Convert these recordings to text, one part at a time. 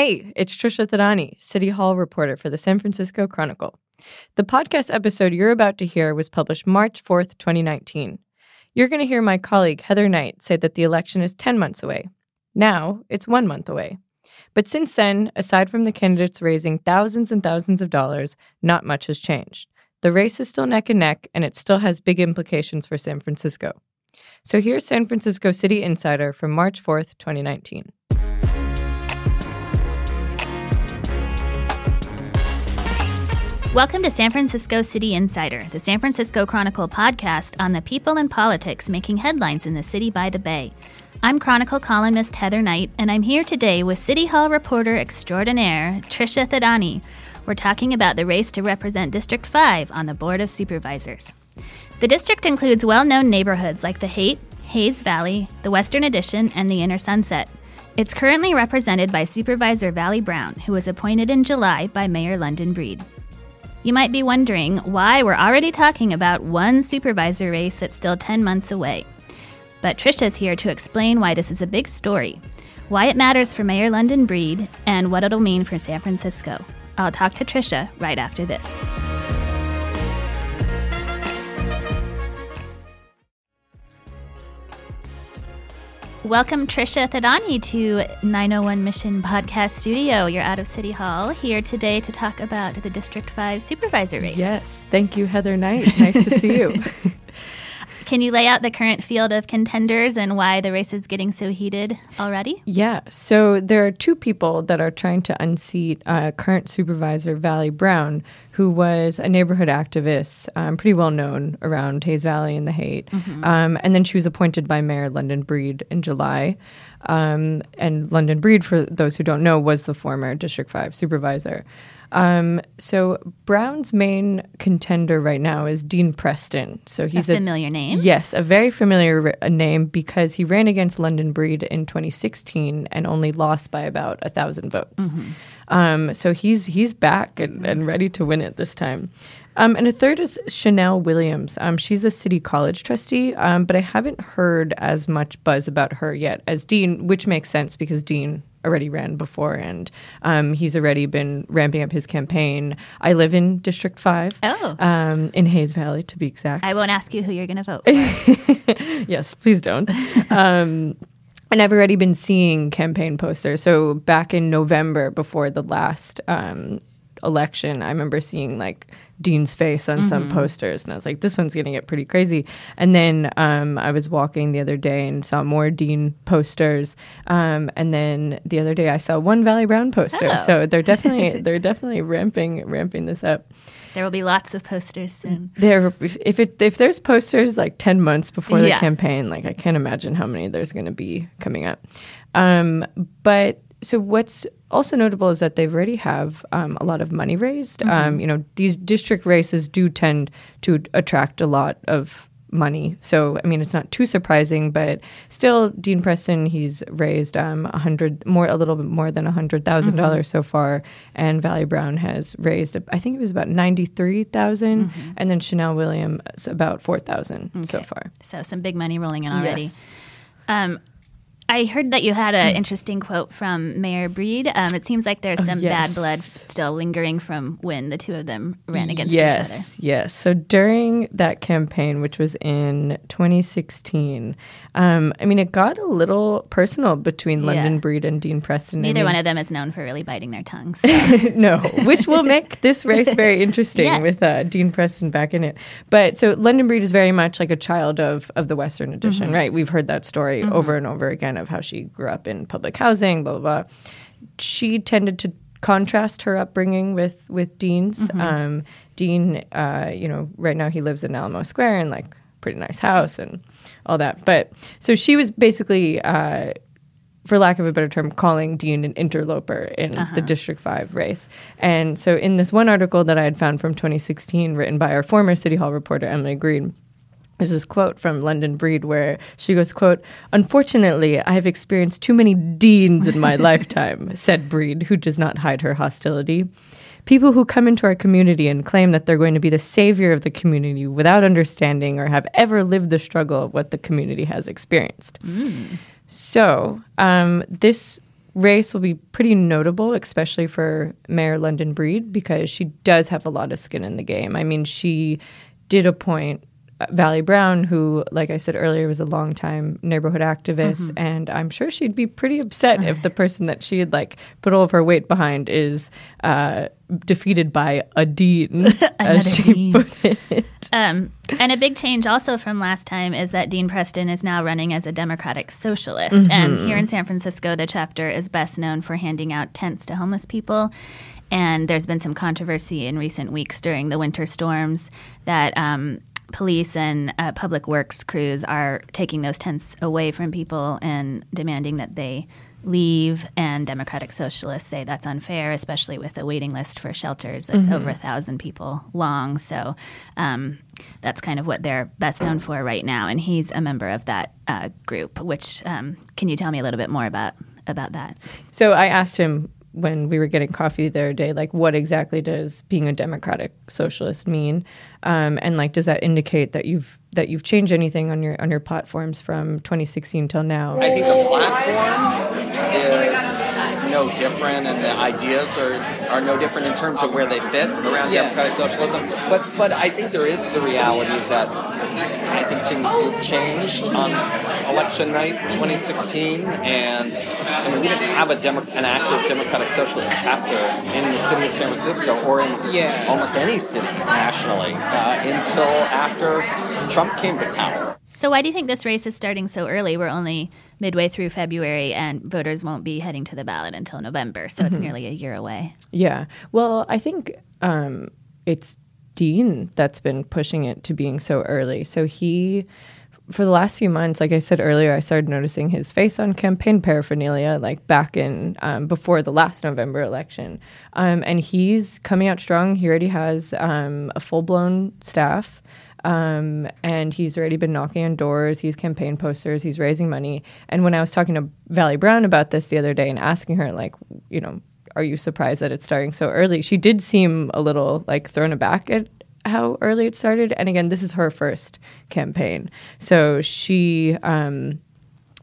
Hey, it's Trisha Thadani, City Hall reporter for the San Francisco Chronicle. The podcast episode you're about to hear was published March 4th, 2019. You're going to hear my colleague Heather Knight say that the election is 10 months away. Now, it's one month away. But since then, aside from the candidates raising thousands and thousands of dollars, not much has changed. The race is still neck and neck, and it still has big implications for San Francisco. So here's San Francisco City Insider from March 4th, 2019. Welcome to San Francisco City Insider, the San Francisco Chronicle podcast on the people and politics making headlines in the city by the bay. I'm Chronicle columnist Heather Knight, and I'm here today with City Hall reporter extraordinaire Trisha Thadani. We're talking about the race to represent District 5 on the Board of Supervisors. The district includes well known neighborhoods like the Haight, Hayes Valley, the Western Addition, and the Inner Sunset. It's currently represented by Supervisor Vallie Brown, who was appointed in July by Mayor London Breed. You might be wondering why we're already talking about one supervisor race that's still 10 months away. But Trisha's here to explain why this is a big story, why it matters for Mayor London Breed, and what it'll mean for San Francisco. I'll talk to Trisha right after this. Welcome, Trisha Thadani, to 901 Mission Podcast Studio. You're out of City Hall here today to talk about the District 5 supervisor race. Yes, thank you, Heather Knight. Nice to see you. Can you lay out the current field of contenders and why the race is getting so heated already? Yeah. So there are two people that are trying to unseat uh, current supervisor Vallie Brown, who was a neighborhood activist, um, pretty well known around Hayes Valley and the Haight. Mm-hmm. Um, and then she was appointed by Mayor London Breed in July. Um, and London Breed, for those who don't know, was the former District 5 supervisor. Um, so Brown's main contender right now is Dean Preston. So he's a familiar name. Yes, a very familiar r- name because he ran against London Breed in 2016 and only lost by about a thousand votes. Mm-hmm. Um, so he's he's back and, and, ready to win it this time. Um, and a third is Shanell Williams. Um, she's a city college trustee, um, but I haven't heard as much buzz about her yet as Dean, which makes sense because Dean already ran before, and um, he's already been ramping up his campaign. I live in District Five. Oh, um, in Hayes Valley, to be exact. I won't ask you who you're going to vote. yes, please don't. um, and I've already been seeing campaign posters. So back in November, before the last um, election, I remember seeing like Dean's face on mm-hmm. some posters, and I was like, "This one's going to get pretty crazy." And then um, I was walking the other day and saw more Dean posters, um, and then the other day I saw one Vallie Brown poster. Oh. So they're definitely they're definitely ramping ramping this up. There will be lots of posters soon. There, if it if there's posters like ten months before the yeah. campaign, like I can't imagine how many there's going to be coming up. Um, but so what's also notable is that they've already have um, a lot of money raised. Mm-hmm. Um, you know, these district races do tend to attract a lot of money. So, I mean, it's not too surprising, but still, Dean Preston, he's raised um, a hundred more, a little bit more than a hundred thousand mm-hmm. dollars so far, and Vallie Brown has raised, I think it was about ninety three thousand, mm-hmm. and then Shanell Williams about four thousand okay. so far. So some big money rolling in already. Yes. Um, I heard that you had an interesting quote from Mayor Breed. Um, it seems like there's oh, some yes. bad blood still lingering from when the two of them ran against yes, each other. Yes, yes. So during that campaign, which was in 2016, um, I mean, it got a little personal between London yeah. Breed and Dean Preston. Neither I mean, one of them is known for really biting their tongues. So. no, which will make this race very interesting yes. with uh, Dean Preston back in it. But so London Breed is very much like a child of of the Western Addition, mm-hmm. right? We've heard that story mm-hmm. over and over again of how she grew up in public housing, blah, blah, blah. She tended to contrast her upbringing with, with Dean's. Mm-hmm. Um, Dean, uh, you know, right now he lives in Alamo Square in like pretty nice house and all that. But so she was basically, uh, for lack of a better term, calling Dean an interloper in uh-huh. the District 5 race. And so in this one article that I had found from 2016, written by our former City Hall reporter, Emily Green, there's this quote from London Breed where she goes, quote, Unfortunately, I have experienced too many deans in my lifetime, said Breed, who does not hide her hostility. People who come into our community and claim that they're going to be the savior of the community without understanding or have ever lived the struggle of what the community has experienced. Mm. So, um, this race will be pretty notable, especially for Mayor London Breed, because she does have a lot of skin in the game. I mean, she did appoint Vallie Brown, who, like I said earlier, was a longtime neighborhood activist, mm-hmm. and I'm sure she'd be pretty upset if the person that she had like put all of her weight behind is uh, defeated by a dean, as she dean. put it. Um, and a big change also from last time is that Dean Preston is now running as a Democratic Socialist, mm-hmm. and here in San Francisco, the chapter is best known for handing out tents to homeless people. And there's been some controversy in recent weeks during the winter storms that um, police and uh, public works crews are taking those tents away from people and demanding that they leave. And Democratic Socialists say that's unfair, especially with a waiting list for shelters that's mm-hmm. over a thousand people long. So um, that's kind of what they're best known for right now. And he's a member of that uh, group. Which um, can you tell me a little bit more about about that? So I asked him when we were getting coffee the other day, like what exactly does being a democratic socialist mean, um, and like does that indicate that you've that you've changed anything on your on your platforms from 2016 till now? I think the platform is no different, and the ideas are are no different in terms of where they fit around yeah. democratic socialism. But but I think there is the reality that I think things did change on election night 2016, and I mean, we didn't have a Demo- an active Democratic Socialist chapter in the city of San Francisco or in yeah. almost any city nationally uh, until after Trump came to power. So, why do you think this race is starting so early? We're only midway through February, and voters won't be heading to the ballot until November. So, mm-hmm. it's nearly a year away. Yeah. Well, I think um, it's Dean that's been pushing it to being so early. So, he for the last few months, like I said earlier, I started noticing his face on campaign paraphernalia, like back in um, before the last November election. Um, and he's coming out strong. He already has um, a full blown staff. Um, and he's already been knocking on doors. He's campaign posters. He's raising money. And when I was talking to Vallie Brown about this the other day and asking her, like, you know, are you surprised that it's starting so early? She did seem a little like thrown aback at how early it started. And again, this is her first campaign, so she um,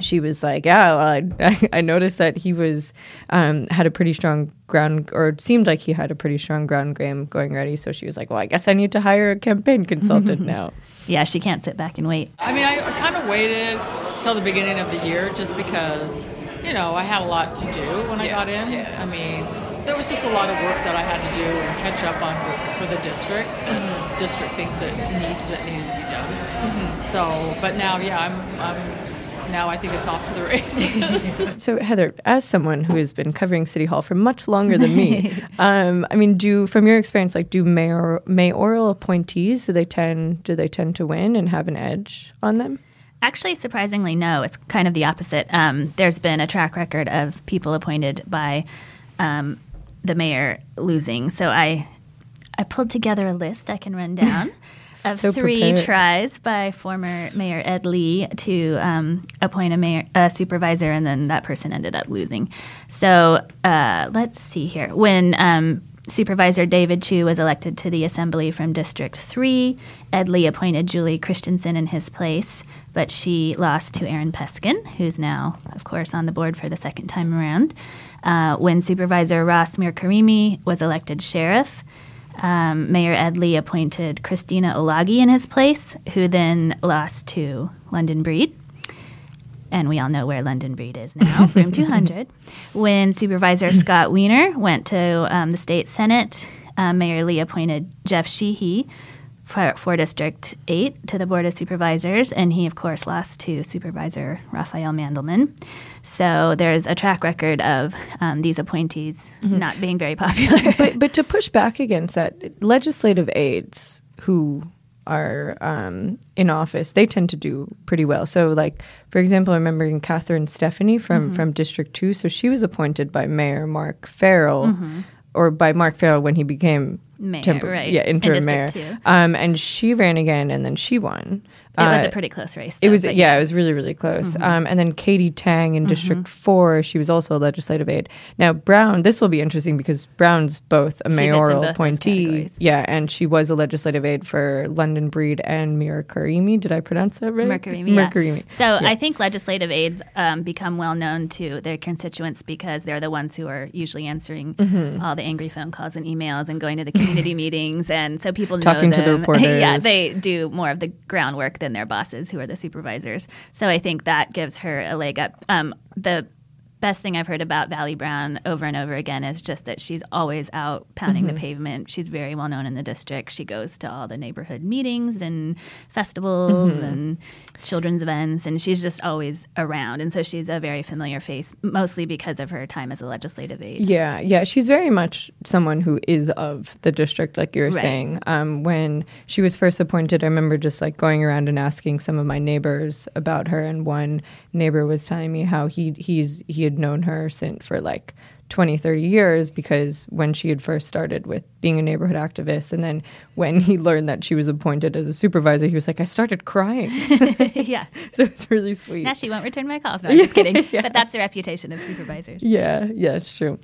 she was like, "Yeah, well, I, I noticed that he was um, had a pretty strong ground, or seemed like he had a pretty strong ground game going ready." So she was like, "Well, I guess I need to hire a campaign consultant now." Yeah, she can't sit back and wait. I mean, I kind of waited till the beginning of the year just because you know I had a lot to do when yeah, I got in. Yeah. I mean there was just a lot of work that I had to do and catch up on with, for the district, mm-hmm. district things that needs that needed to be done. Mm-hmm. So, but now, yeah, I'm, I'm now I think it's off to the races. so, Heather, as someone who has been covering City Hall for much longer than me, um, I mean, do from your experience, like, do mayor mayoral appointees do they tend do they tend to win and have an edge on them? Actually, surprisingly, no. It's kind of the opposite. Um, there's been a track record of people appointed by um, the mayor losing. So I I pulled together a list I can run down of so three prepared. tries by former Mayor Ed Lee to um, appoint a mayor a supervisor, and then that person ended up losing. So uh, let's see here. When um, Supervisor David Chiu was elected to the Assembly from District 3. Ed Lee appointed Julie Christensen in his place, but she lost to Aaron Peskin, who's now, of course, on the board for the second time around. Uh, when Supervisor Ross Mirkarimi was elected sheriff, um, Mayor Ed Lee appointed Christina Olague in his place, who then lost to London Breed. And we all know where London Breed is now, room 200. When Supervisor Scott Wiener went to um, the state senate, uh, Mayor Lee appointed Jeff Sheehy, for, for, District 8 to the Board of Supervisors, and he, of course, lost to Supervisor Rafael Mandelman. So there's a track record of um, these appointees mm-hmm. not being very popular. but, but to push back against that, legislative aides who are um, in office, they tend to do pretty well. So, like for example, I'm remembering Catherine Stefani from mm-hmm. from District Two. So she was appointed by Mayor Mark Farrell, mm-hmm. or by Mark Farrell when he became mayor, right? Yeah, interim mayor. Um, and she ran again, and then she won. It was a pretty close race. Though, it was, yeah, yeah, it was really, really close. Mm-hmm. Um, and then Katie Tang in mm-hmm. District 4, she was also a legislative aide. Now, Brown, this will be interesting because Brown's both a mayoral appointee. Yeah, and she was a legislative aide for London Breed and Mira Karimi. Did I pronounce that right? Mirkarimi. Mirkarimi. Yeah. So yeah. I think legislative aides um, become well known to their constituents because they're the ones who are usually answering mm-hmm. all the angry phone calls and emails and going to the community meetings. And so people Talking know them. to the reporters. yeah, they do more of the groundwork than their bosses, who are the supervisors. So I think that gives her a leg up. Um, the best thing I've heard about Vallie Brown over and over again is just that she's always out pounding mm-hmm. the pavement. She's very well known in the district. She goes to all the neighborhood meetings and festivals mm-hmm. and children's events, and she's just always around. And so she's a very familiar face, mostly because of her time as a legislative aide. Yeah, yeah. She's very much someone who is of the district, like you were right. saying. Um, when she was first appointed, I remember just like going around and asking some of my neighbors about her, and one neighbor was telling me how he he's he had known her since for like 20, 30 years because when she had first started with being a neighborhood activist, and then when he learned that she was appointed as a supervisor, he was like, I started crying. yeah. so it's really sweet. Now she won't return my calls. No, I'm just kidding. yeah. But that's the reputation of supervisors. Yeah, yeah, it's true.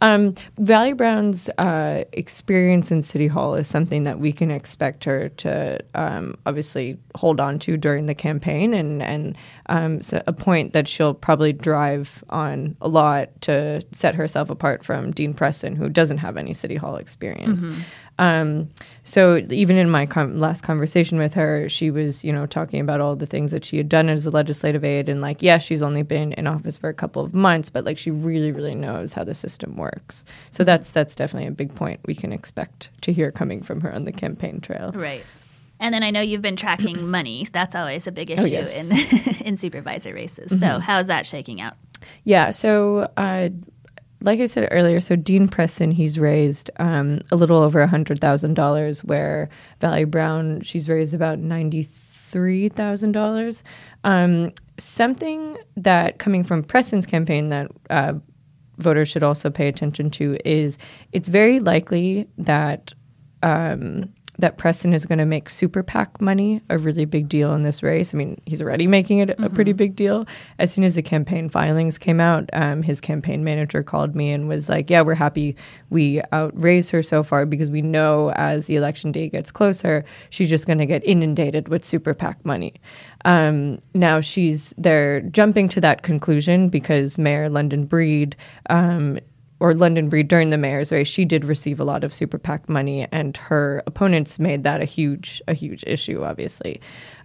Um, Vallie Brown's uh, experience in City Hall is something that we can expect her to um, obviously hold on to during the campaign, and and um, so a point that she'll probably drive on a lot to set herself apart from Dean Preston, who doesn't have any City Hall experience. Mm-hmm. Um, so even in my com- last conversation with her, she was, you know, talking about all the things that she had done as a legislative aide, and like, yeah, she's only been in office for a couple of months, but like, she really, really knows how the system works. So that's that's definitely a big point we can expect to hear coming from her on the campaign trail. Right. And then I know you've been tracking money. That's always a big oh, issue oh, yes. in in supervisor races. Mm-hmm. So how's that shaking out? Yeah. So uh, like I said earlier, so Dean Preston, he's raised um, a little over a hundred thousand dollars, where Vallie Brown, she's raised about ninety three thousand um, dollars. Something that coming from Preston's campaign that uh, voters should also pay attention to is it's very likely that um, that Preston is going to make super PAC money a really big deal in this race. I mean, he's already making it mm-hmm. a pretty big deal. As soon as the campaign filings came out, um, his campaign manager called me and was like, "Yeah, we're happy we outraised her so far because we know as the election day gets closer, she's just going to get inundated with super PAC money." Um, now she's they're jumping to that conclusion because Mayor London Breed um, or London Breed during the mayor's race, she did receive a lot of super PAC money, and her opponents made that a huge a huge issue. Obviously,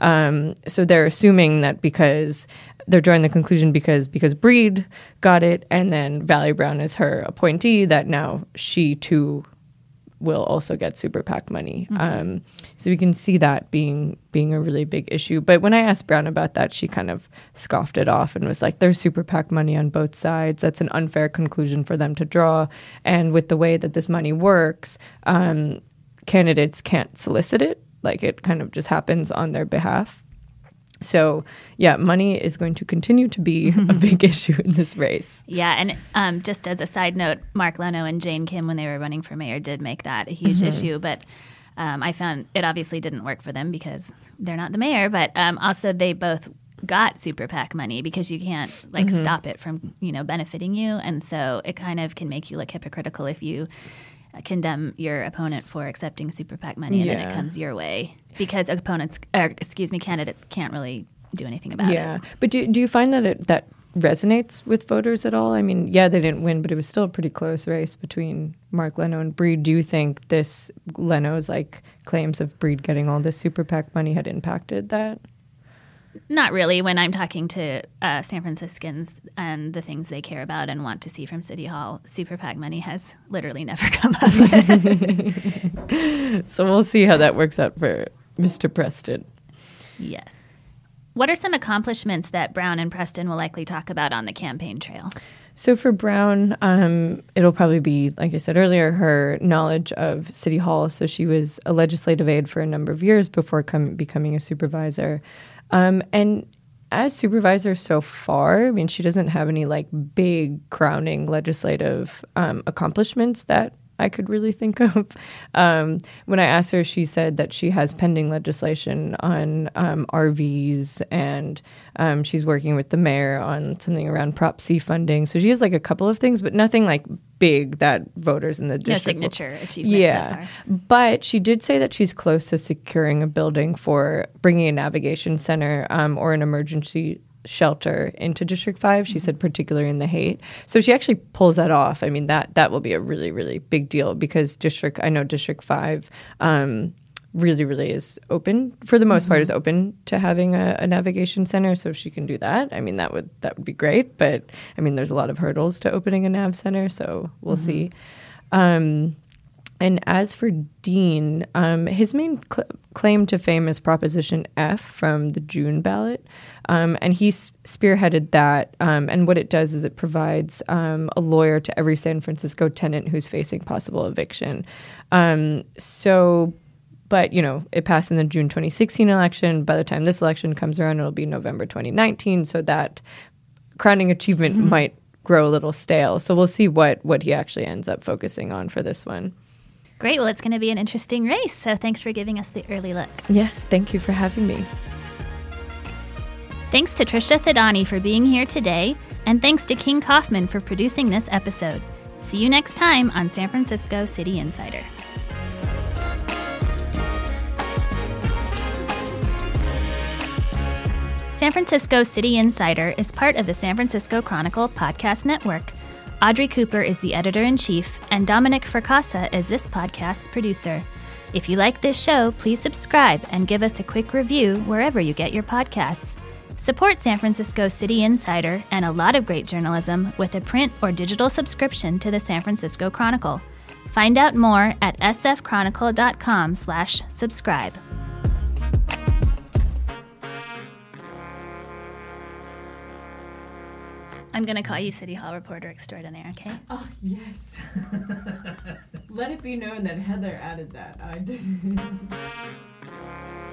um, so they're assuming that because they're drawing the conclusion because because Breed got it, and then Vallie Brown is her appointee, that now she too will also get super PAC money. Mm-hmm. Um, so we can see that being being a really big issue. But when I asked Brown about that, she kind of scoffed it off and was like, "There's super PAC money on both sides. That's an unfair conclusion for them to draw. And with the way that this money works, um, candidates can't solicit it. Like it kind of just happens on their behalf." So, yeah, money is going to continue to be a big issue in this race. Yeah, and um, just as a side note, Mark Leno and Jane Kim, when they were running for mayor, did make that a huge mm-hmm. issue. But um, I found it obviously didn't work for them because they're not the mayor. But um, also, they both got super PAC money because you can't like mm-hmm. stop it from you know benefiting you, and so it kind of can make you look hypocritical if you condemn your opponent for accepting super PAC money and yeah. then it comes your way because opponents, or excuse me, candidates can't really do anything about yeah. it. Yeah, but do do you find that it that resonates with voters at all? I mean, yeah, they didn't win, but it was still a pretty close race between Mark Leno and Breed. Do you think this Leno's like claims of Breed getting all this super PAC money had impacted that? Not really. When I'm talking to uh, San Franciscans and the things they care about and want to see from City Hall, Super PAC money has literally never come up. so we'll see how that works out for Mr. Preston. Yes. What are some accomplishments that Brown and Preston will likely talk about on the campaign trail? So for Brown, um, it'll probably be, like I said earlier, her knowledge of City Hall. So she was a legislative aide for a number of years before com- becoming a supervisor. Um, and as supervisor so far, I mean, she doesn't have any like big crowning legislative um, accomplishments that I could really think of. Um, when I asked her, she said that she has pending legislation on um, RVs and um, she's working with the mayor on something around Prop C funding. So she has like a couple of things, but nothing like big that voters in the district. No signature achievement. Yeah. So but she did say that she's close to securing a building for bringing a navigation center um, or an emergency shelter into District 5. She mm-hmm. said particularly in the Haight. So she actually pulls that off. I mean that that will be a really really big deal because District I know District 5 um, really really is open for the most mm-hmm. part is open to having a, a, navigation center so if she can do that. I mean that would that would be great, but I mean there's a lot of hurdles to opening a nav center, so we'll mm-hmm. see. Um, and as for Dean, um, his main cl- claim to fame is Proposition F from the June ballot. Um, and he spearheaded that. Um, and what it does is it provides um, a lawyer to every San Francisco tenant who's facing possible eviction. Um, so, but, you know, it passed in the June 2016 election. By the time this election comes around, it'll be November 2019. So that crowning achievement mm-hmm. might grow a little stale. So we'll see what, what he actually ends up focusing on for this one. Great. Well, it's going to be an interesting race. So thanks for giving us the early look. Yes, thank you for having me. Thanks to Trisha Thadani for being here today, and thanks to King Kaufman for producing this episode. See you next time on San Francisco City Insider. San Francisco City Insider is part of the San Francisco Chronicle podcast network. Audrey Cooper is the editor in chief, and Dominic Fracassa is this podcast's producer. If you like this show, please subscribe and give us a quick review wherever you get your podcasts. Support San Francisco City Insider and a lot of great journalism with a print or digital subscription to the San Francisco Chronicle. Find out more at sfchronicle.com/subscribe. I'm going to call you City Hall reporter extraordinaire, okay? Oh, yes. Let it be known that Heather added that. I didn't.